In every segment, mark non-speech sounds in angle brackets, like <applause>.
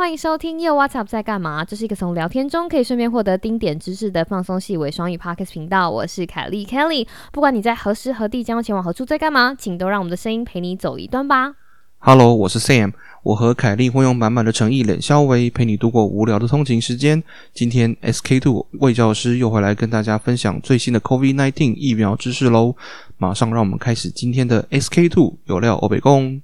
欢迎收听又 What's Up 在干嘛？这是一个从聊天中可以顺便获得丁点知识的放松细微双语 Podcast 频道。我是凯莉 Kelly，不管你在何时何地将要前往何处，在干嘛，请都让我们的声音陪你走一段吧。Hello，我是 Sam，我和凯莉会用满满的诚意、冷笑微陪你度过无聊的通勤时间。今天 SK Two 魏教师又回来跟大家分享最新的 COVID-19 疫苗知识喽！马上让我们开始今天的 SK Two 有料欧北共。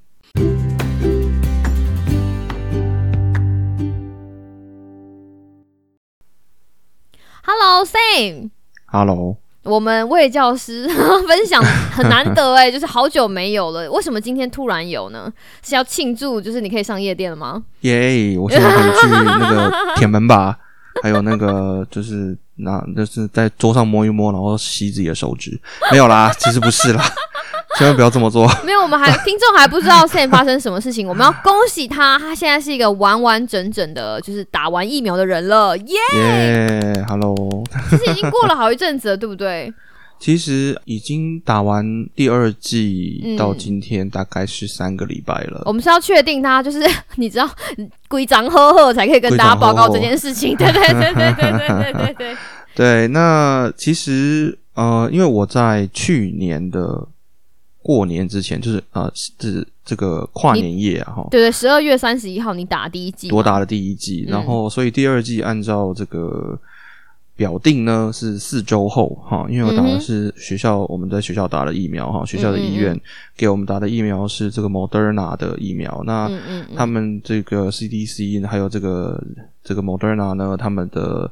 Hello Sam，Hello，我们魏教师 <laughs> 分享很难得哎，<laughs> 就是好久没有了。为什么今天突然有呢？是要庆祝，就是你可以上夜店了吗？耶！我现在可以去那个 <laughs> 铁门吧，还有那个就是那就是在桌上摸一摸，然后吸自己的手指。没有啦，其实不是啦，千万不要这么做。<laughs> 没有，我们还 <laughs> 听众还不知道 Sam 发生什么事情，我们要恭喜他，他现在是一个完完整整的，就是打完疫苗的人了，耶、耶，Hello。<laughs> 其实已经过了好一阵子了，对不对？其实已经打完第二季嗯到今天大概是三个礼拜了。我们是要确定他就是你知道规章呵呵才可以跟大家报告这件事情，对对对对对对对对对。对，那其实呃，因为我在去年的过年之前，就是呃，是这个跨年夜啊，哈，对对，十二月三十一号你打第一季嘛，我打了第一季，嗯。然后所以第二季按照这个表定呢是四周后哈，因为我打的是学校，我们在学校打了疫苗哈，学校的医嗯院给我们打的疫苗是这个 Moderna 的疫苗，那他们这个 CDC 还有这个这个 Moderna 呢，他们的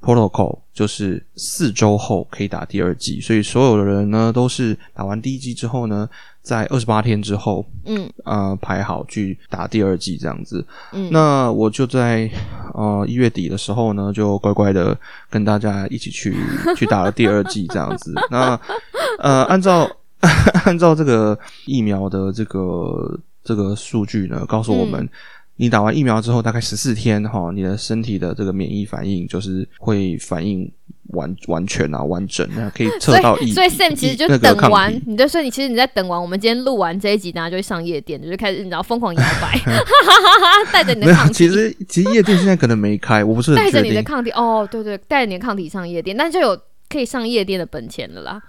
protocol 就是四周后可以打第二剂，所以所有的人呢都是打完第一剂之后呢，在二十八天之后，嗯呃排好去打第二剂这样子。嗯，那我就在呃一月底的时候呢，就乖乖的跟大家一起去去打了第二剂这样子。那呃，按照 <laughs> 按照这个疫苗的这个这个数据呢，告诉我们。嗯你打完疫苗之后，大概十四天哈，你的身体的这个免疫反应就是会反应完完全啊完整，那可以所测到疫。所以 Sam 其实就等，完你就说你其实你在等完我们今天录完这一集，大家就会上夜店，就是开始你知道疯狂摇摆，<laughs> 带着你的抗，体，其实其实夜店现在可能没开，我不是带着。你的抗体，哦，对对，带着你的抗体上夜店，那就有可以上夜店的本钱了啦，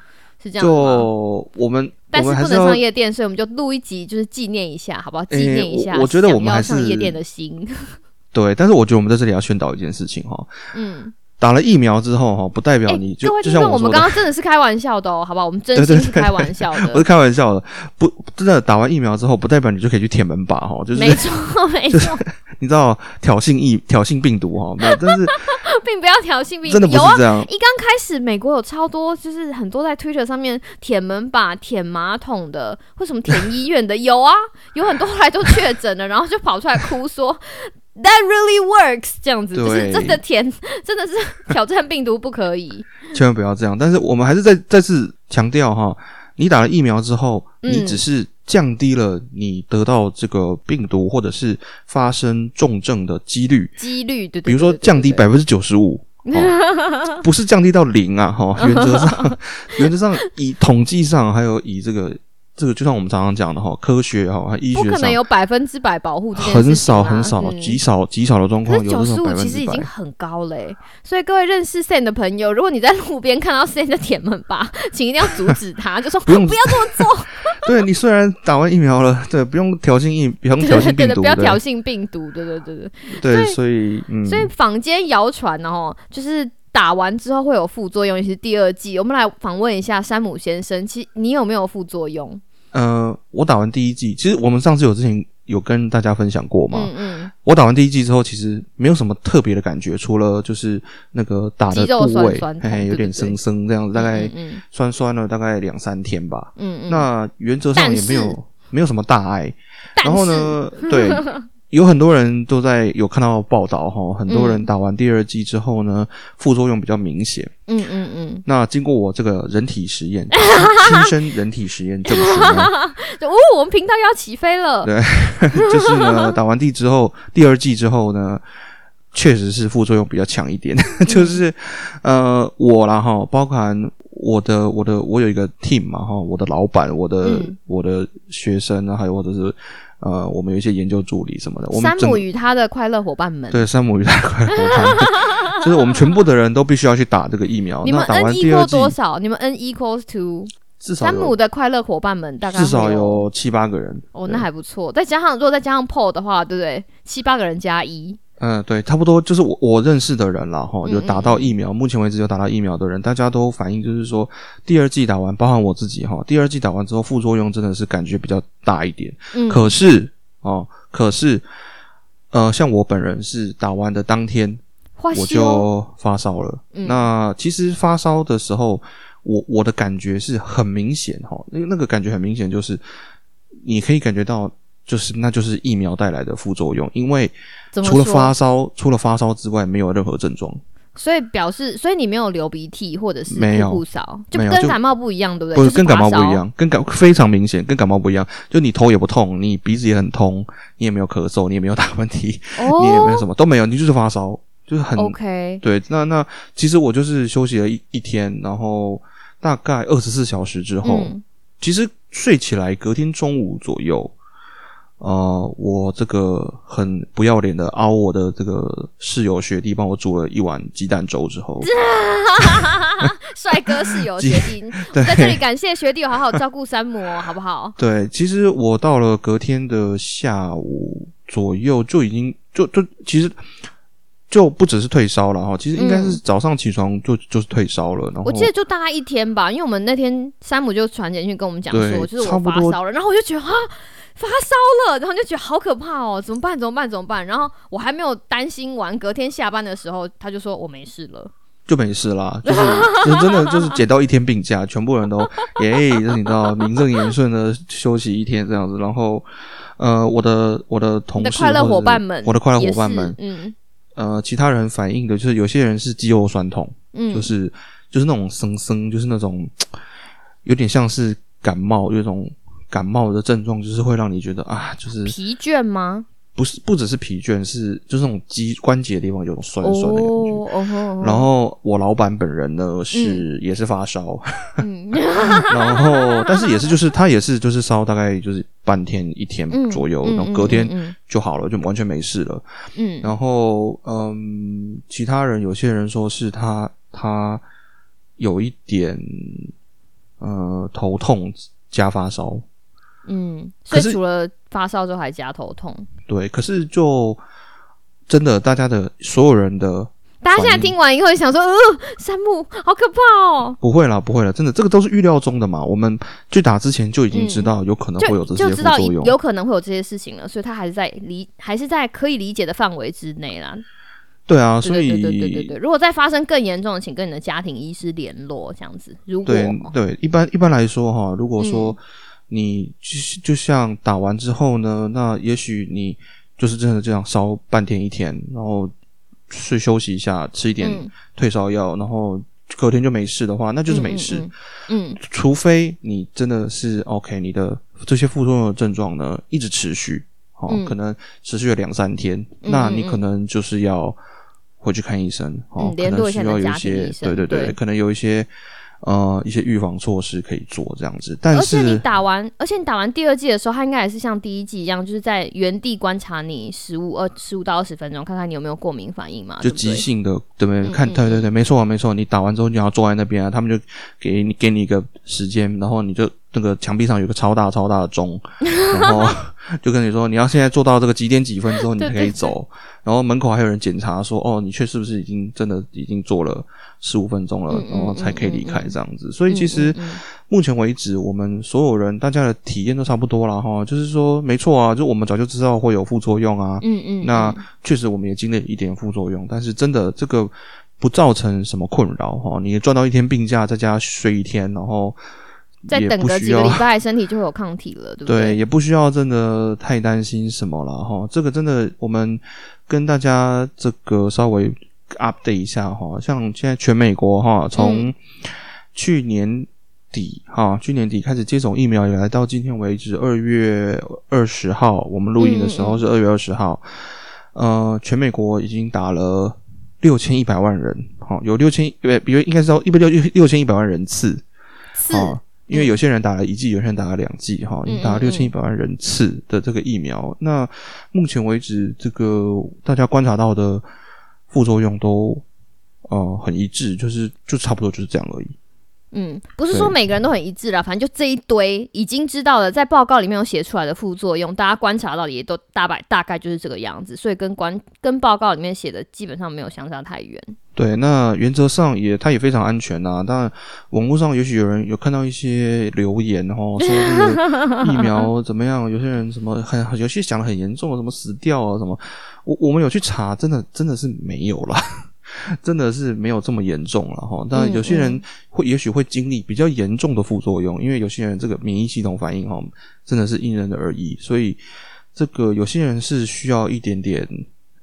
是这样吗？就我们，但是不能上夜店，所以我们就录一集，就是纪念一下，好不好？纪念一下、我我觉得我们要还是上夜店的心。<laughs> 对，但是我觉得我们在这里要宣导一件事情哈，嗯，打了疫苗之后哈，不代表哎、你就、就像说的，们刚刚真的是开玩笑的哦，好不好？我们 <laughs> 真心是开玩笑的我是，开玩笑的，不真的打完疫苗之后，不代表你就可以去舔门把哈，就是没错没错，你知道挑衅疫挑衅病毒哈，没有，但是 <laughs> 并不要挑衅病真的不有啊是这样，一刚开始，美国有超多，就是很多在 Twitter 上面舔门把、舔马桶的，或什么舔医院的，有啊，有很多后来都确诊了，然后就跑出来哭说 <laughs> That really works，这样子，就是真的舔，<laughs> 真的是挑战病毒不可以。千万不要这样。但是我们还是再再次强调哈，你打了疫苗之后，嗯你只是降低了你得到这个病毒或者是发生重症的几率，几率，对对比如说降低百分之九十五。<laughs> 哦不是降低到零啊，哈、原则上，<laughs> 原则上以统计上，还有以这个这个，就像我们常常讲的哈，科学哈，还有医学上，不可能有百分之百保护这件事情啊很少很少，嗯极少极少的状况有九十五其实已经。很高嘞、所以各位认识 Sam 的朋友，如果你在路边看到 Sam 的舔门吧，<laughs> 请一定要阻止他，<laughs> 就说不用 <laughs> 不要这么做，对你虽然打完疫苗了，对，不用挑衅疫，不用挑衅病毒，不要挑衅病毒，对对对对。对，所以嗯，所以坊间谣传哦，就是打完之后会有副作用，尤其是第二季。我们来访问一下山姆先生，其你有没有副作用？呃，我打完第一季，其实我们上次有之前有跟大家分享过嘛。嗯嗯，我打完第一季之后，其实没有什么特别的感觉，除了就是那个打的部位，嘿嘿，有点生生这样子，大概酸酸了大概两三天吧。嗯嗯，那原则上也没有没有什么大碍。但然后是？呢，<laughs> 对，有很多人都在有看到报道哈，很多人嗯打完第二剂之后呢，副作用比较明显。嗯嗯嗯，那经过我这个人体实验，<laughs> 亲身人体实验证实 <laughs> 哦，我们频道要起飞了。对 <laughs> 就是呢，打完第之后，第二剂之后呢，确实是副作用比较强一点。就是呃，我啦哈，包含我的我的我有一个 team 嘛哈，我的老板，我的、嗯我的学生啊，还有或者是呃，我们有一些研究助理什么的，我们整山姆与他的快乐伙伴们，对山姆与他的快乐伙伴们，就是我们全部的人都必须要去打这个疫苗。你们 n 完第二 equal 剂，多少？你们 n equals to 至少山姆的快乐伙伴们大概至少有七八个人。哦，那还不错。再加上如果再加上 PO 的话，对不对？七八个人加一，嗯，对，差不多就是我我认识的人了，哈，嗯有打到疫苗，目前为止有打到疫苗的人，大家都反映就是说，第二季打完，包含我自己哈，第二季打完之后，副作用真的是感觉比较大一点。嗯，可是哦，可是呃，像我本人是打完的当天我就发烧了。嗯那其实发烧的时候，我我的感觉是很明显哈，那那个感觉很明显，就是你可以感觉到。就是，那就是疫苗带来的副作用，因为除了发烧，除了发烧之外，没有任何症状。所以表示，所以你没有流鼻涕或者是没有噗噗扫，就跟感冒不一样，对不对？不就是跟感冒不一。样，跟感非常明显，跟感冒不一样。就你头也不痛，你鼻子也很通，你也没有咳嗽，你也没有打喷嚏，你也没有哦什么都没有，你就是发烧，就是很，OK，对。那那其实我就是休息了一一天，然后大概二十四小时之后，嗯，其实睡起来隔天中午左右。呃，我这个很不要脸的熬我的这个室友学弟帮我煮了一碗鸡蛋粥之后，<laughs> 帅哥室友学弟，<laughs> 对在这里感谢学弟有好好照顾山姆哦，好不好？<laughs> 对，其实我到了隔天的下午左右就已经就就其实就不只是退烧了哈，其实应该是早上起床就、就是退烧了，然后嗯我记得就大概一天吧，因为我们那天山姆就传简讯跟我们讲对说，就是我发烧了，然后我就觉得啊。发烧了，然后就觉得好可怕哦，怎么办？怎么办？怎么办？然后我还没有担心完，隔天下班的时候，他就说我没事了。就没事啦，就 <laughs> 是就是真的就是捡到一天病假，全部人都耶，就是你知道名正言顺的休息一天这样子，然后呃，我的我的同事的快乐伙伴们，我的快乐伙伴们，嗯呃，其他人反映的就是有些人是肌肉酸痛，嗯，就是就是那种生生，就是那种有点像是感冒，有一种感冒的症状，就是会让你觉得啊，就是疲倦吗？不是不只是疲倦，是就是那种肌关节的地方有种酸酸的感觉。然后我老板本人呢是、也是发烧，嗯。<laughs> 然后但是也是就是他也是就是烧大概就是半天一天嗯左右，嗯然后隔天嗯。就好了，就完全没事了。嗯。然后嗯，其他人有些人说是他他有一点呃头痛加发烧，嗯，所以除了发烧之后还加头痛。对，可是就真的大家的所有人的大家现在听完以后想说，呃，山木好可怕哦，不会啦，不会啦，真的这个都是预料中的嘛。我们去打之前就已经知道有可能会有这些副就知道。有可能会有这些事情了，所以他还是在理，还是在可以理解的范围之内啦。对啊，所对对对对对对以对，如果再发生更严重的，请跟你的家庭医师联络，这样子。如果对对，一般一般来说哈，如果说嗯你就就像打完之后呢，那也许你就是真的这样烧半天一天，然后睡休息一下，吃一点嗯退烧药，然后隔天就没事的话，那就是没事。嗯。嗯除非你真的是 OK，你的这些副作用的症状呢一直持续，哦，嗯可能持续了两三天，那你可能就是要回去看医生，哦嗯，可能需要有一些对对，对可能有一些呃一些预防措施可以做这样子，但而且你打完，而且你打完第二季的时候，他应该也是像第一季一样，就是在原地观察你十五二十五到二十分钟，看看你有没有过敏反应嘛，就急性的，对不对？看，对对对，没错啊没错。你打完之后，你要坐在那边啊，他们就给你给你一个时间，然后你就那个墙壁上有个超大超大的钟，然后 <laughs> <laughs> 就跟你说，你要现在做到这个几点几分之后，你才可以对对走。然后门口还有人检查说，哦，你确是不是已经真的已经做了十五分钟了，然后才可以离开这样子。所以其实目前为止，我们所有人大家的体验都差不多了哈，就是说没错啊，就我们早就知道会有副作用啊，嗯嗯，那嗯确实我们也经历一点副作用，但是真的这个不造成什么困扰哈。你赚到一天病假，在家睡一天，然后再等个几个礼拜，身体就会有抗体了，对不对，对？也不需要真的太担心什么了哈。这个真的我们跟大家这个稍微 update 一下哈，像现在全美国哈，从嗯去年。底哈，去年底开始接种疫苗以来，到今天为止，二月二十号，我们录音的时候是二月二十号，呃，全美国已经打了六千一百万人，好、有六千呃，比如应该是到一百六六千一百万人次，是哦，因为有些人打了一剂，有些人打了两剂，哈，你打了六千一百万人次的这个疫苗。那目前为止，这个大家观察到的副作用都呃很一致，就是就差不多就是这样而已。嗯，不是说每个人都很一致啦，反正就这一堆已经知道了，在报告里面有写出来的副作用，大家观察到的也都大概大概就是这个样子，所以跟观跟报告里面写的基本上没有相差太远。对，那原则上也它也非常安全呐、当然，网络上也许有人有看到一些留言哦，说这个 <laughs> 疫苗怎么样？有些人什么很有些讲的很严重，什么死掉啊什么。我我们有去查，真的真的是没有啦，<laughs> 真的是没有这么严重了哈。当然，有些人会也许会经历比较严重的副作用，因为有些人这个免疫系统反应哈，真的是因人而异，所以这个有些人是需要一点点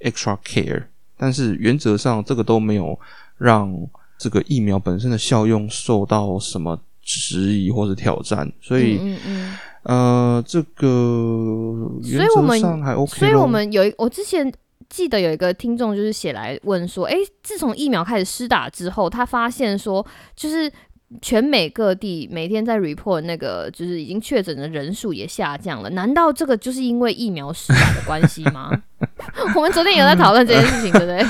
extra care。但是原则上，这个都没有让这个疫苗本身的效用受到什么质疑或者挑战，所以、嗯嗯呃，这个原所以我们则上还 OK 所以我们有一，我之前记得有一个听众就是写来问说，诶，自从疫苗开始施打之后，他发现说，就是全美各地每天在 report 那个就是已经确诊的人数也下降了，难道这个就是因为疫苗施打的关系吗？<laughs> <laughs> 我们昨天有在讨论这件事情，对不对？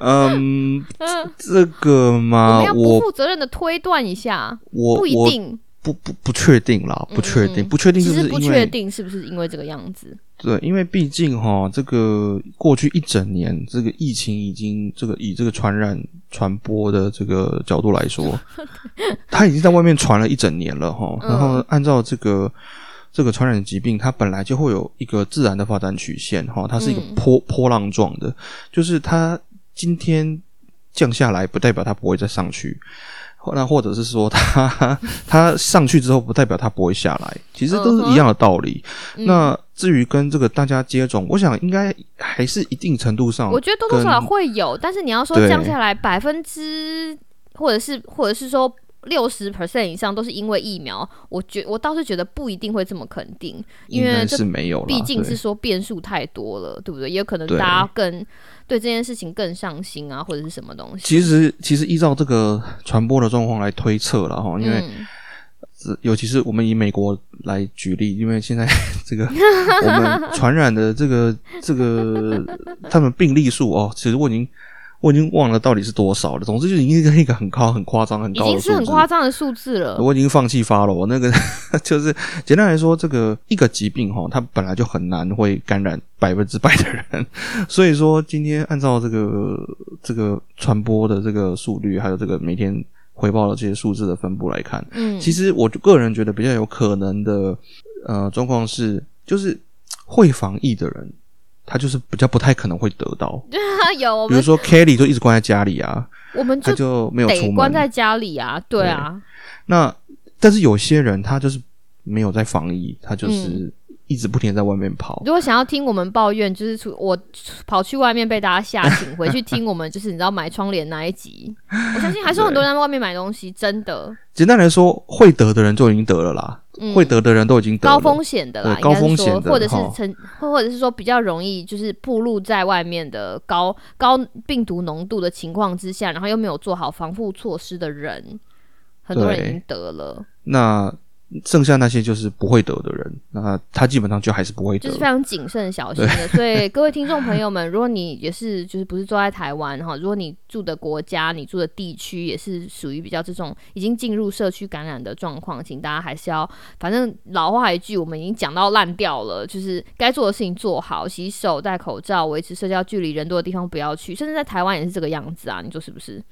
嗯，<laughs> 这个我嘛们要，不负责任的推断一下，我不一我定，不不不确定啦，不确定，不确定其就是不确定是不是因为这个样子。对，因为毕竟哈，这个过去一整年，这个疫情已经这个以这个传染传播的这个角度来说，<laughs> 它已经在外面传了一整年了哈。嗯然后按照这个这个传染疾病，它本来就会有一个自然的发展曲线哈，它是一个嗯波波浪状的，就是它今天降下来，不代表它不会再上去。那或者是说 <laughs> 它它上去之后，不代表它不会下来，其实都是一样的道理。嗯那至于跟这个大家接种，我想应该还是一定程度上，我觉得多多少少会有，但是你要说降下来百分之，或者是或者是说六十 percent 以上都是因为疫苗，我觉我倒是觉得不一定会这么肯定，因为这是没有啦，毕竟是说变数太多了，对不对？也有可能大家更对这件事情更上心啊，或者是什么东西。其实其实依照这个传播的状况来推测了哈，因为、嗯尤其是我们以美国来举例，因为现在 <laughs> 这个 <laughs> 我们传染的这个这个他们病例数哦，其实我已经我已经忘了到底是多少了。总之就是已经是一个很高、很夸张、很已高的数字，经是很夸张的数字了。我已经放弃发了。我那个就是简单来说，这个一个疾病哈，它本来就很难会感染百分之百的人，所以说今天按照这个这个传播的这个速率，还有这个每天回报的这些数字的分布来看，嗯，其实我个人觉得比较有可能的呃状况是，就是会防疫的人。他就是比较不太可能会得到，<laughs> 对啊，有比如说 Kelly 就一直关在家里啊，我们他就就没有出门。得关在家里啊，对啊，那但是有些人他就是没有在防疫，他嗯就是一直不停在外面跑。如果想要听我们抱怨，就是出我跑去外面被大家吓醒，<laughs> 回去听我们就是你知道买窗帘那一集，<laughs> 我相信还是有很多人在外面买东西，真的，简单来说，会得的人就已经得了啦，嗯。会得的人都已经得了。高风险的啦，高风险的或者是哈成，或或者是说比较容易就是暴露在外面的高高病毒浓度的情况之下，然后又没有做好防护措施的人，很多人已经得了，那剩下那些就是不会得的人，那他基本上就还是不会得。就是非常谨慎小心的。所以各位听众朋友们，如果你也是就是不是住在台湾哈，如果你住的国家、你住的地区也是属于比较这种已经进入社区感染的状况，请大家还是要，反正老话一句，我们已经讲到烂掉了，就是该做的事情做好，洗手、戴口罩、维持社交距离，人多的地方不要去，甚至在台湾也是这个样子啊，你说是不是？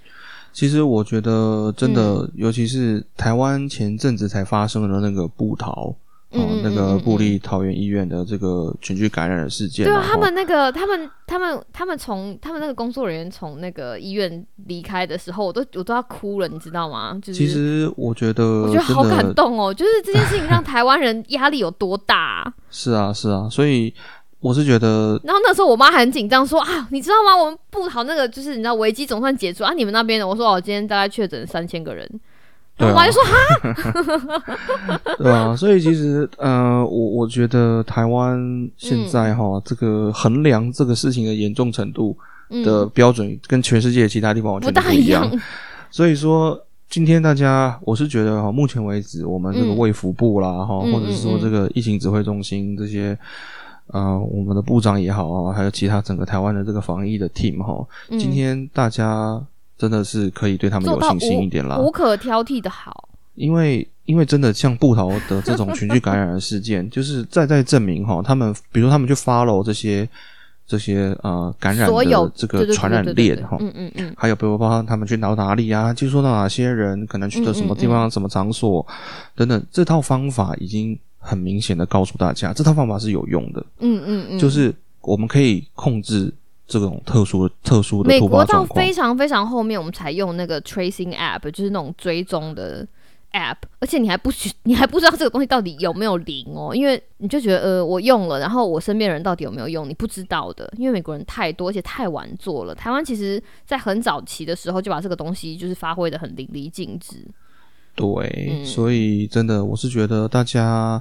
其实我觉得真的，嗯尤其是台湾前阵子才发生了那个布桃。哦嗯嗯，那个布利桃园医院的这个群聚感染的事件，对啊，他们那个，他们，他们，他们从他们那个工作人员从那个医院离开的时候，我都我都要哭了，你知道吗？就是其实我觉得，我觉得好感动哦，就是这件事情让台湾人压力有多大啊、<laughs> 是啊，是啊，所以我是觉得，然后那时候我妈还很紧张，说啊，你知道吗？我们布好那个就是你知道危机总算解除啊，你们那边的，我说哦，今天大概确诊三千个人。然后我妈就说哈，<laughs> 对啊，所以其实，呃，我我觉得台湾现在哈、这个衡量这个事情的严重程度的嗯，标准，跟全世界其他地方完不全不一大一样样。。所以说，今天大家，我是觉得哈，目前为止，我们这个嗯卫福部啦，哈、嗯或者是说嗯嗯这个疫情指挥中心这些，呃，我们的部长也好啊，还有其他整个台湾的这个防疫的 team 哈、嗯。今天大家真的是可以对他们有信心一点啦，无可挑剔的好。因为因为真的像布桃的这种群聚感染的事件，<laughs> 就是再再证明哈，他们比如说他们去 follow 这些这些呃感染的这个传染链哈，嗯嗯嗯，还有比如包括他们去到哪里啊，接触到哪些人，可能去的什么地方、什么场所等等，这套方法已经很明显的告诉大家，这套方法是有用的，嗯嗯嗯，就是我们可以控制这种特殊的特殊的突美国到非。常非常后面，我们才用那个 tracing app，就是那种追踪的 app，而且你还不许 <laughs> 你还不知道这个东西到底有没有灵哦，因为你就觉得呃我用了，然后我身边人到底有没有用，你不知道的，因为美国人太多，而且太晚做了。台湾其实在很早期的时候就把这个东西就是发挥的很淋漓尽致。对，嗯。所以真的，我是觉得大家，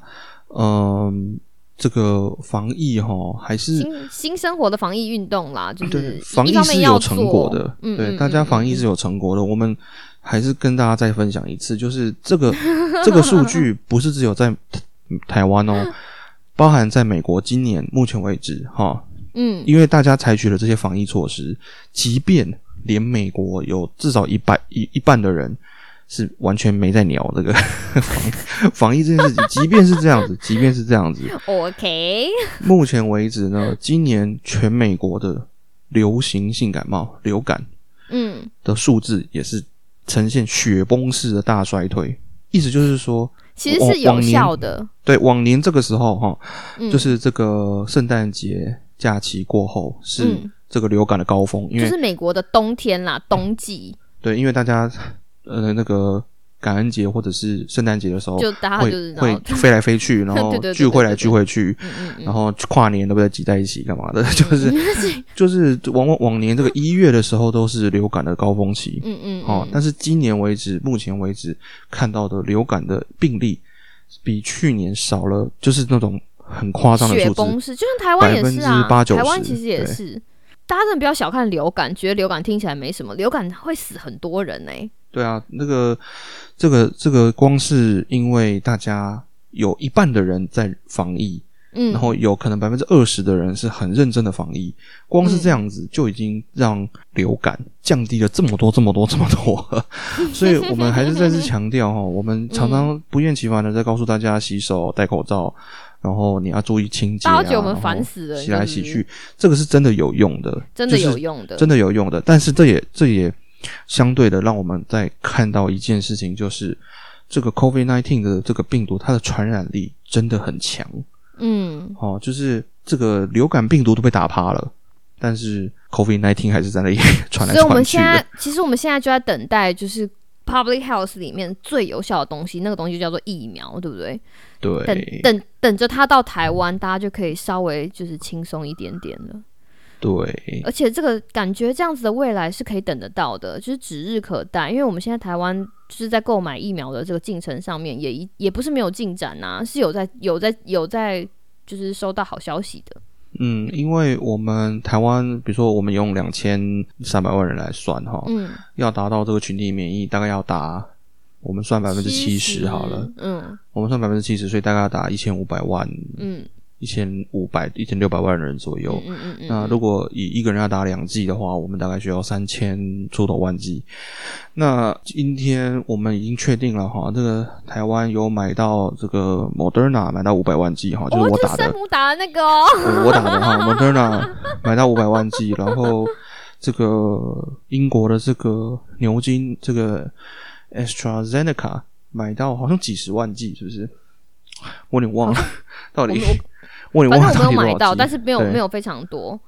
嗯、这个防疫哈，还是新新生活的防疫运动啦，就是防疫是有成果的，嗯，对，嗯大家防疫是有成果的。我们还是跟大家再分享一次，就是这个 <laughs> 这个数据不是只有在台湾哦，<laughs> 包含在美国，今年目前为止哈，嗯。因为大家采取了这些防疫措施，即便连美国有至少一半一一半的人是完全没在鸟这个 <laughs> 防防疫这件事情，即便是这样子，<laughs> 即便是这样子，，OK，目前为止呢，今年全美国的流行性感冒、流感嗯，的数字也是呈现雪崩式的大衰退。意思就是说，其实是有效的，对往年这个时候哈，嗯。就是这个圣诞节假期过后是嗯。这个流感的高峰，因为就是美国的冬天啦，冬季。对，因为大家呃那个感恩节或者是圣诞节的时候，就大家会就是会飞来飞去，<laughs> 然后聚会来聚会去，然后跨年都被挤在一起干嘛的？<laughs> 就是 <laughs> 就是往往往年这个一月的时候都是流感的高峰期，嗯嗯哦，但是今年为止，目前为止看到的流感的病例比去年少了，就是那种很夸张的数字雪崩。式，就像台湾也是啊，80%台湾其实也是。大家真的不要小看流感，觉得流感听起来没什么，流感会死很多人呢、对啊，那个这个这个，光是因为大家有一半的人在防疫，嗯，然后有可能百分之二十的人是很认真的防疫，光是这样子就已经让流感降低了这么多、这么多、这么多。<laughs> 所以我们还是再次强调哈，我们 <laughs> 常常不厌其烦的在告诉大家洗手、戴口罩，然后你要注意清洁、啊，大家觉得我们烦死了洗来洗去，这个是真的有用的，真的有用的，真的有用的。但是这也这也相对的让我们在看到一件事情，就是这个 COVID nineteen 的这个病毒，它的传染力真的很强。嗯，哦，就是这个流感病毒都被打趴了，但是 COVID nineteen 还是在那里传来所以我们现在。其实我们现在就在等待，就是 public health 里面最有效的东西，那个东西就叫做疫苗，对不对？对等对等等着它到台湾，大家就可以稍微就是轻松一点点了。对而且这个感觉这样子的未来是可以等得到的，就是指日可待。因为我们现在台湾就是在购买疫苗的这个进程上面也一也不是没有进展呐、是有在有在有在就是收到好消息的。嗯，因为我们台湾，比如说我们用两千三百万人来算哈，嗯，要达到这个群体免疫，大概要达我们算百分之七十好了，。嗯我们算百分之七十，所以大概要达一千五百万、嗯一千五百、一千六百万人左右。嗯嗯嗯那如果以一个人要打两剂的话，我们大概需要三千出头万剂。那今天我们已经确定了哈，这个台湾有买到这个 Moderna 买到五百万剂哈，就是哦，我打的就是山，姆打的那个我打的哈，Moderna 买到五百万剂，然后这个英国的这个牛津这个 AstraZeneca 买到好像几十万剂，是不是？我有点忘了，到底反正我没有买到，但是没有没有非常多。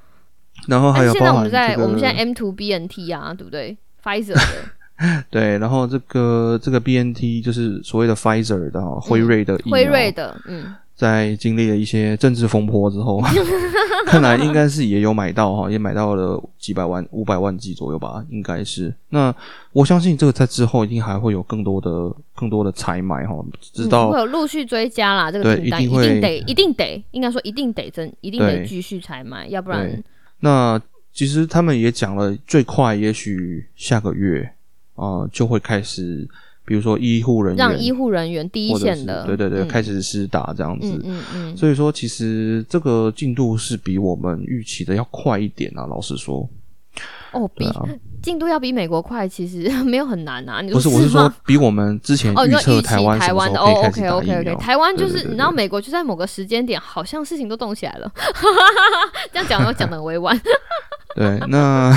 然后还但是现在我们在、我们现在 M two B N T 啊，对不对？Pfizer 的 <laughs> 对，然后这个这个 BNT 就是所谓的 Pfizer 的哈辉瑞的辉瑞的，嗯，在经历了一些政治风波之后，<laughs> 看来应该是也有买到哈，也买到了几百万、五百万剂左右吧，应该是。那我相信这个在之后一定还会有更多的、更多的采买哈，直嗯到会有陆续追加啦。这个对订单一一定会定得一定得，应该说一定得增，一定得对继续采买，要不然那其实他们也讲了，最快也许下个月呃，就会开始，比如说医护人员，让医护人员第一线的，对对对，嗯开始施打这样子。嗯嗯嗯，所以说，其实这个进度是比我们预期的要快一点啊。老实说，哦，比进度要比美国快，其实没有很难啊。你不是，我是说比我们之前哦，预期测台湾什台湾的，OK OK 疫 OK，台湾就是你知道美国就在某个时间点，好像事情都动起来了。这样讲我讲的很委婉。对，那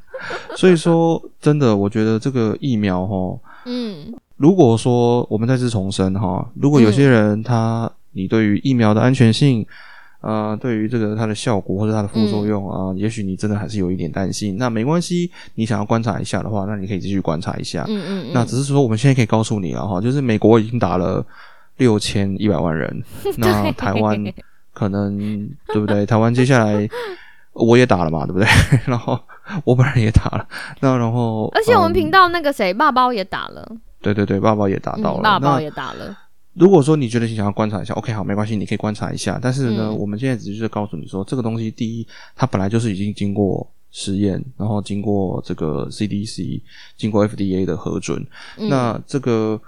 <laughs> 所以说，真的，我觉得这个疫苗哈，嗯如果说我们再次重申哈，如果有些人他你对于疫苗的安全性，呃，对于这个它的效果或者它的副作用啊、也许你真的还是有一点担心。那没关系，你想要观察一下的话，那你可以继续观察一下。嗯嗯嗯，那只是说，我们现在可以告诉你了哈，就是美国已经打了六千一百万人，<laughs> 那台湾可能对不对？台湾接下来我也打了嘛，对不对？<laughs> 然后我本人也打了，那然后而且我们嗯频道那个谁爸包也打了，对对对，爸包也打到了，嗯，爸包也打了。如果说你觉得你想要观察一下，OK，好，没关系，你可以观察一下。但是呢，嗯我们现在只是告诉你说，这个东西，第一，它本来就是已经经过实验，然后经过这个 CDC、经过 FDA 的核准。嗯那这个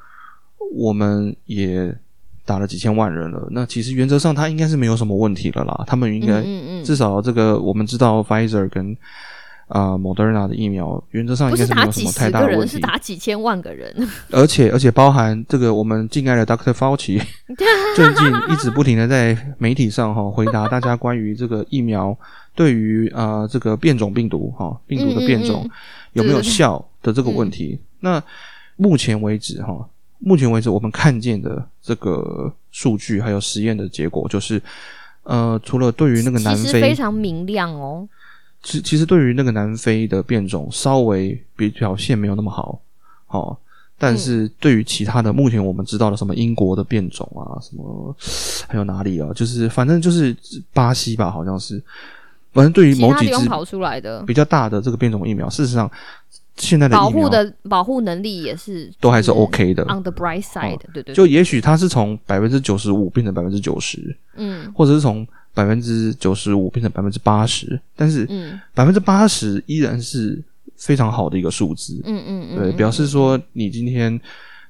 我们也打了几千万人了，那其实原则上它应该是没有什么问题了啦。他们应该、至少这个我们知道 Pfizer 跟啊、Moderna 的疫苗，原则上应该不是没有什么太大的问题是。打几千万个人。<laughs> 而且而且包含这个我们敬爱的 Dr. Fauci <laughs> 最近一直不停的在媒体上哈、回答大家关于这个疫苗对于呃这个变种病毒哈、病毒的变种有没有效的这个问题。那目前为止哈、目前为止我们看见的这个数据还有实验的结果就是。呃，除了对于那个南非非常明亮哦。其其实对于那个南非的变种稍微比表现没有那么好，哦，但是对于其他的，目前我们知道的什么英国的变种啊，什么还有哪里啊，就是反正就是巴西吧，好像是，反正对于某几支他地方跑出来的。比较大的这个变种疫苗，事实上现在的保护的保护能力也是都还是 OK 的，on the bright side，对对对，就也许它是从百分之九十五变成百分之九十，嗯。或者是从百分之九十五变成百分之八十，但是嗯百分之八十依然是非常好的一个数字。嗯嗯嗯，对，嗯表示说你今天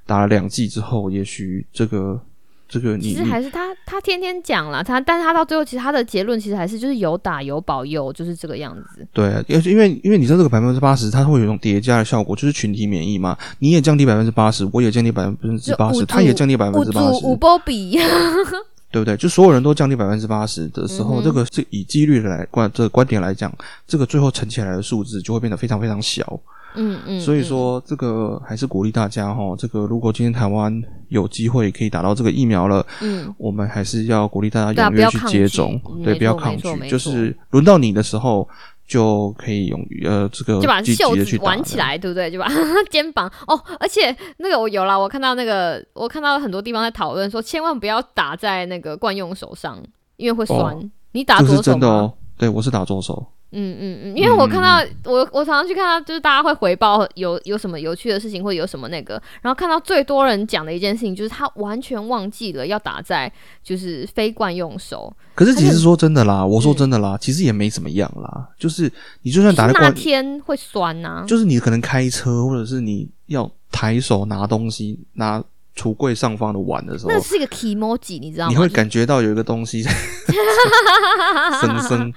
打了两剂之后，也许这个这个你其实还是他他天天讲了，他但是他到最后其实他的结论其实还是就是有打有保佑，就是这个样子。对，因因为因为你知道这个百分之八十，它会有一种叠加的效果，就是群体免疫嘛。你也降低百分之八十，我也降低百分之八十，他也降低百分之八十，五波比，<laughs> 对不对？就所有人都降低百分之八十的时候，嗯这个是以几率来观这个观点来讲，这个最后乘起来的数字就会变得非常非常小。嗯嗯，所以说，这个还是鼓励大家哈，这个如果今天台湾有机会可以打到这个疫苗了，嗯，我们还是要鼓励大家踊跃去接种，嗯对，不要抗拒，就是轮到你的时候就可以用于呃这个就把袖子挽起。来，对不对？就把 <laughs> 肩膀哦，而且那个我有啦，我看到那个我看到很多地方在讨论说，千万不要打在那个惯用手上，因为会酸。哦你打左手吗？真的哦，对我是打左手，嗯嗯嗯，因为我看到、我我常常去看到，就是大家会回报有有什么有趣的事情，或者有什么那个，然后看到最多人讲的一件事情，就是他完全忘记了要打在就是非惯用手，可是其实说真的啦，我说嗯真的啦，其实也没怎么样啦，就是你就算打在惯，天会酸呐、就是你可能开车或者是你要抬手拿东西拿橱柜上方的碗的时候那，是一个 emoji，你知道吗？你会感觉到有一个东西在 <laughs> 生生。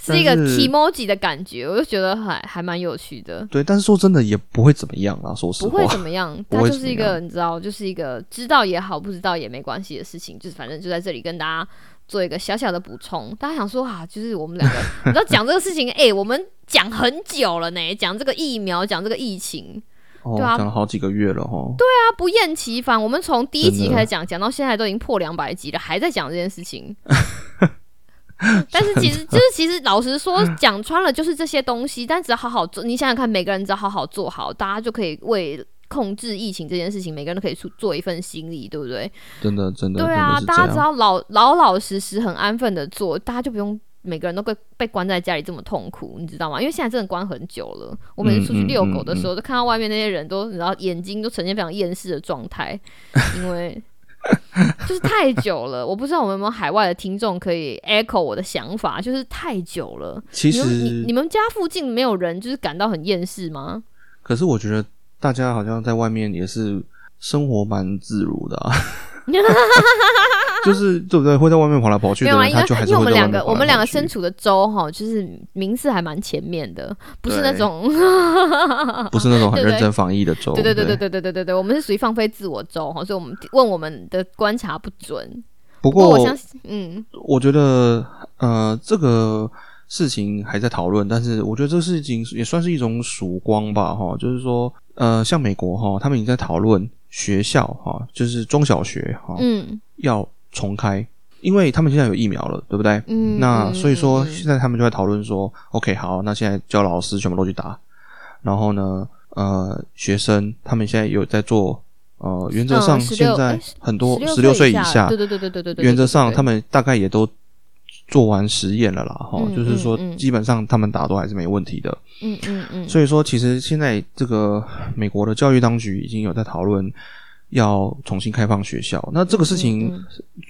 是一个 emoji 的感觉，我就觉得还还蛮有趣的。对，但是说真的也不会怎么样啦，说实话。不会怎么样，它就是一个你知道，就是一个知道也好，不知道也没关系的事情，就是反正就在这里跟大家做一个小小的补充。大家想说啊，就是我们两个，<laughs> 你知道讲这个事情，哎、我们讲很久了呢，讲这个疫苗，讲这个疫情，哦，对啊讲了好几个月了哈。它不厌其烦。我们从第一集开始讲，讲到现在都已经破两百集了，还在讲这件事情。<laughs> 但是其实就是其实老实说，讲穿了就是这些东西，但只要好好做，你想想看，每个人只要好好做好，大家就可以为控制疫情这件事情，每个人都可以出做一份心力，对不对？真的真的对啊。大家只要老老老实实、很安分的做，大家就不用每个人都被被关在家里这么痛苦，你知道吗？因为现在真的关很久了。我每次出去遛狗的时候，都看到外面那些人都，你知道眼睛都呈现非常厌世的状态，<laughs> 因为就是太久了。我不知道我们有没有海外的听众可以 echo 我的想法，就是太久了。其你们你实你，们家附近没有人就是感到很厌世吗？可是我觉得大家好像在外面也是生活蛮自如的啊，<laughs> 就是对不对？会在外面跑来跑去没有啊，的人，因为他就还是因为我们两个我们两个身处的州哈，就是名次还蛮前面的，不是那种 <laughs> 不是那种很认真防疫的州。对对对对对对对对对，我们是属于放飞自我州哈，所以我们问我们的观察不准。不过我相信，嗯，我觉得呃，这个事情还在讨论，但是我觉得这个事情也算是一种曙光吧，哈，就是说，呃，像美国哈，他们已经在讨论学校哈，就是中小学哈，嗯。要重开，因为他们现在有疫苗了，对不对？嗯，那嗯所以说，嗯现在他们就在讨论说，OK，好，那现在叫老师全部都去打，然后呢，呃，学生他们现在有在做，呃，原则上嗯16现在哎很多十十六岁以下，对，对对对对对对，原则上他们们大概也都做完实验了啦，哈、嗯就是说基本上他们打都还是没问题的。嗯嗯嗯，所以说，其实现在这个美国的教育当局已经有在讨论要重新开放学校。那这个事情、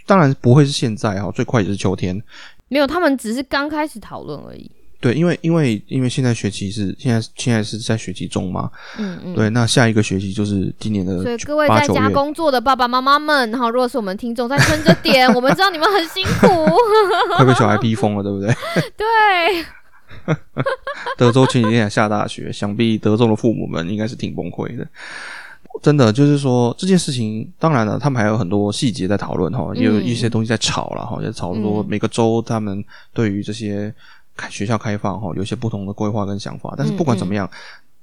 当然不会是现在哈，最快也是秋天。没有，他们只是刚开始讨论而已。对，因为因为因为现在学期是现在现在是在学期中嘛，嗯嗯，对，那下一个学期就是今年的所以各位在家。工作的爸爸妈妈们，然后如果是我们听众，在撑着点，<laughs> 我们知道你们很辛苦。<laughs> 会被小孩逼疯了，对不对？<laughs> 对，德州前几天还下大雪，想必德州的父母们应该是挺崩溃的。真的就是说这件事情，当然了，他们还有很多细节在讨论哈，也有嗯一些东西在吵了哈，也吵说嗯每个州他们对于这些开学校开放哈有一些不同的规划跟想法。但是不管怎么样，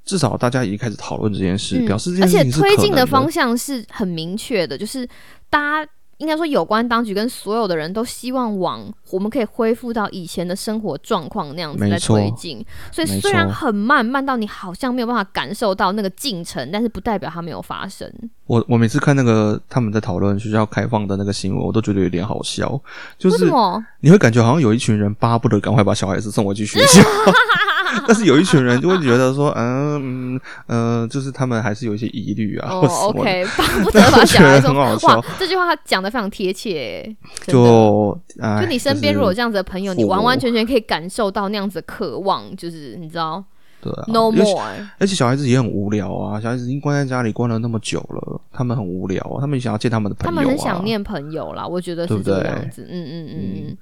至少大家已经开始讨论这件事，嗯表示这件事情推进的方向是很明确的，就是大家应该说有关当局跟所有的人都希望往我们可以恢复到以前的生活状况那样子在推进。所以虽然很慢，慢到你好像没有办法感受到那个进程，但是不代表它没有发生。我我每次看那个他们在讨论学校开放的那个新闻，我都觉得有点好笑，就是为什么？你会感觉好像有一群人巴不得赶快把小孩子送回去学校，<laughs> <laughs> 但是有一群人就会觉得说，嗯嗯呃，就是他们还是有一些疑虑啊，哦 oh,，OK，巴 <laughs> 不得把小孩送。我觉得很好笑。哇，这句话他讲的非常贴切，就哎，就你身边如果有这样子的朋友，你完完全全可以感受到那样子的渴望，就是你知道对啊，no more。而且小孩子也很无聊啊，小孩子已经关在家里关了那么久了，他们很无聊啊，他们想要见他们的朋友、啊，他们很想念朋友啦，我觉得是这个样子。嗯嗯嗯嗯嗯。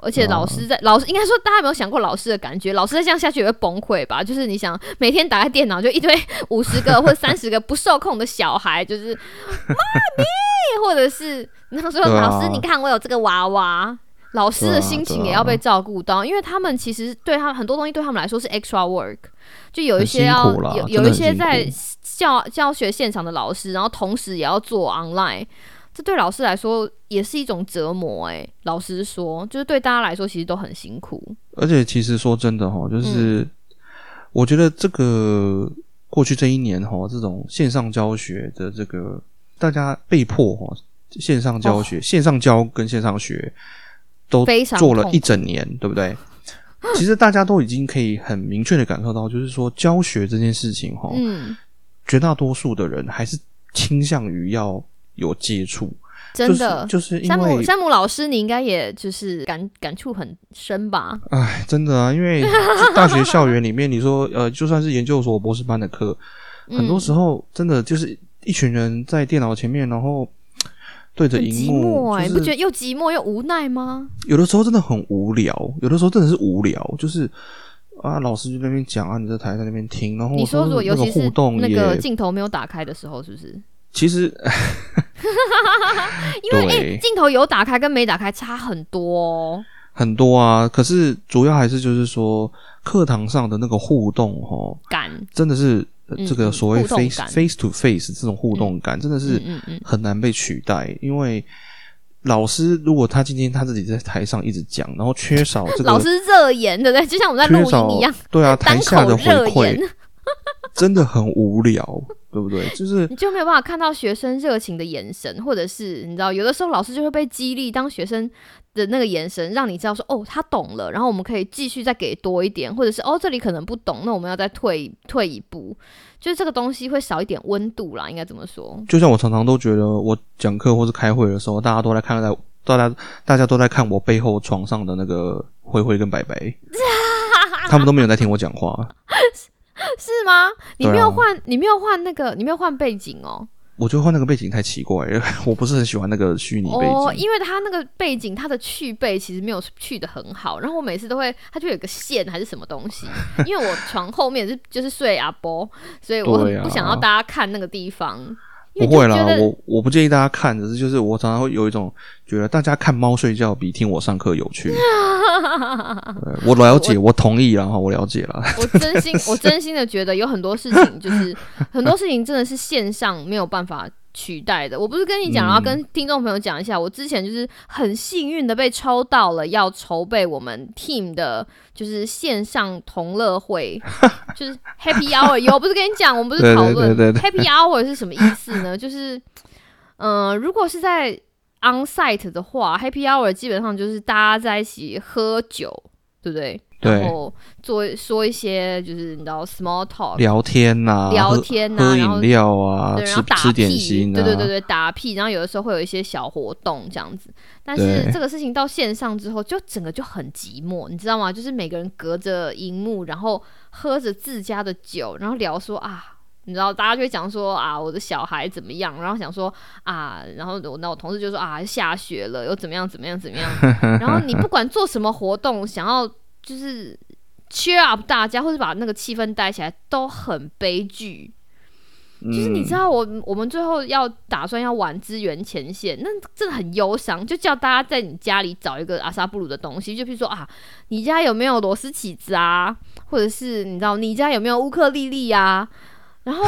而且老师在老师应该说，大家有没有想过老师的感觉？老师再这样下去也会崩溃吧？就是你想每天打开电脑，就一堆五十个或三十个不受控的小孩，就是妈咪，或者是然后说啊老师，你看我有这个娃娃。老师的心情也要被照顾到，因为他们其实对他们很多东西对他们来说是 extra work，就有一些要有有一些在教教学现场的老师，然后同时也要做 online，这对老师来说也是一种折磨、欸。哎，老实说，就是对大家来说其实都很辛苦。而且其实说真的哈，就是、嗯我觉得这个过去这一年哈，这种线上教学的这个大家被迫哈线上教学、线上教跟线上学都做了一整年，对不对？<gasps> 其实大家都已经可以很明确的感受到，就是说教学这件事情哈，嗯，绝大多数的人还是倾向于要有接触，真的。就是山姆山姆老师，你应该也就是感感触很深吧？哎，真的啊，因为大学校园里面，你说呃，就算是研究所、博士班的课，很多时候真的就是一群人在电脑前面，然后对着荧幕，你不觉得又寂寞又无奈吗？有的时候真的很无聊，有的时候真的是无聊，就是啊，老师就在那边讲啊，你在台在那边听，然后你说如果那个尤其是互动那个也镜头没有打开的时候，是不是？其实 <laughs> 因为镜、头有打开跟没打开差很多哦。很多啊，可是主要还是就是说课堂上的那个互动哦，感，真的是、这个所谓 face 感 face to face 这种互动感，真的是很难被取代，因为老师如果他今天他自己在台上一直讲，然后缺少这个老师热言，对不对？就像我们在录音一样，对啊，<laughs> 单台下的回馈言，<laughs> 真的很无聊，对不对？就是你就没有办法看到学生热情的眼神，或者是你知道，有的时候老师就会被激励，当学生的那个眼神让你知道说，哦，他懂了，然后我们可以继续再给多一点，或者是哦，这里可能不懂，那我们要再退退一步，就是这个东西会少一点温度啦，应该怎么说？就像我常常都觉得，我讲课或是开会的时候，大家都在看在大家大家都在看我背后床上的那个灰灰跟白白，<laughs> 他们都没有在听我讲话。<laughs> 是吗？你没有换，你没有换那个，你没有换背景哦。我觉得换那个背景太奇怪了，<laughs> 我不是很喜欢那个虚拟背景。哦，因为它那个背景，它的去背其实没有去的很好，然后我每次都会，它就有个线还是什么东西，因为我床后面是就是睡阿波，所以我很不想要大家看那个地方，因不会啦我我不建议大家看，只是就是我常常会有一种觉得大家看猫睡觉比听我上课有趣。<laughs> 我了解，我同意然后，我了解了。我真心，我真心的觉得有很多事情，就是 <laughs> 很多事情真的是线上没有办法取代的。我不是跟你讲，然后跟听众朋友讲一下，我之前就是很幸运的被抽到了要筹备我们 team 的，就是线上同乐会，<laughs> 就是 Happy Hour。有不是跟你讲，我们不是讨论 Happy Hour 是什么意思呢？就是，嗯、如果是在 on site 的话，Happy Hour 基本上就是大家在一起喝酒，对不对？对然后做说一些就是你知道 small talk 聊天呐、聊天呐、喝然后饮料啊，对，然吃后打屁，心啊，对对对对，打屁，然后有的时候会有一些小活动这样子。但是这个事情到线上之后，就整个就很寂寞，你知道吗？就是每个人隔着荧幕，然后喝着自家的酒，然后聊说啊。你知道，大家就会讲说啊，我的小孩怎么样？然后想说啊，然后我那我同事就说啊，下雪了，又怎么样怎么样怎么样。<laughs> 然后你不管做什么活动，想要就是 cheer up 大家，或者把那个气氛带起来，都很悲剧。就是你知嗯道我我们最后要打算要玩支援前线，那真的很忧伤，就叫大家在你家里找一个阿萨布鲁的东西，就比如说啊，你家有没有螺丝起子啊，或者是你知道你家有没有乌克丽丽啊？然后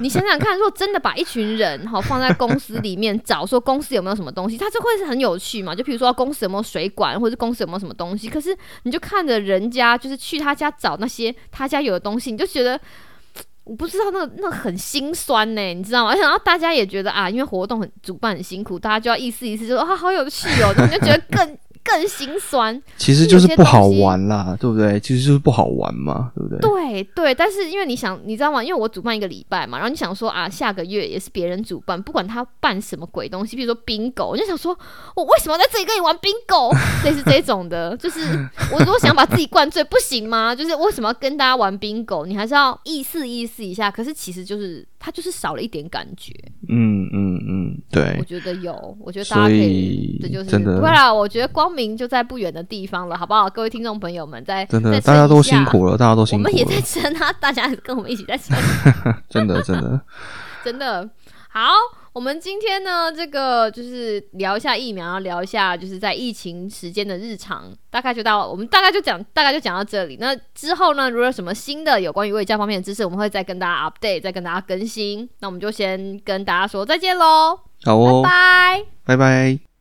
你想想看，如果真的把一群人哈放在公司里面找，说公司有没有什么东西，它就会是很有趣嘛。就比如说公司有没有水管，或者公司有没有什么东西。可是你就看着人家就是去他家找那些他家有的东西，你就觉得我不知道那那很心酸呢，你知道吗？<laughs> 然后大家也觉得啊，因为活动很主办很辛苦，大家就要意思意思，就说啊好有趣哦，你就觉得更更心酸。其实就是不好玩啦，对不对？其实就是不好玩嘛，对不对？对对，但是因为你想，你知道吗？因为我主办一个礼拜嘛，然后你想说啊，下个月也是别人主办，不管他办什么鬼东西，比如说 bingo，我就想说，我为什么在这里跟你玩 bingo？<laughs> 类似这种的，就是我如果想把自己灌醉，不行吗？就是为什么要跟大家玩 bingo？你还是要意思意思一下。可是其实就是他就是少了一点感觉。嗯嗯嗯，对我。觉得有，我觉得大家可以，以这就是真的不会啦。我觉得光明就在不远的地方了，好不好？各位听众朋友们，在真的，大家都辛苦了，大家都辛苦我们也在了，撑啊，大家跟我们一起在撑，真 <laughs> 的真的。真的 <laughs> 好。我们今天呢，这个就是聊一下疫苗，聊一下就是在疫情时间的日常，大概就到我们大概就讲，大概就讲到这里。那之后呢，如果有什么新的有关于卫教方面的知识，我们会再跟大家 update，再跟大家更新。那我们就先跟大家说再见喽，好哦，拜拜。拜拜。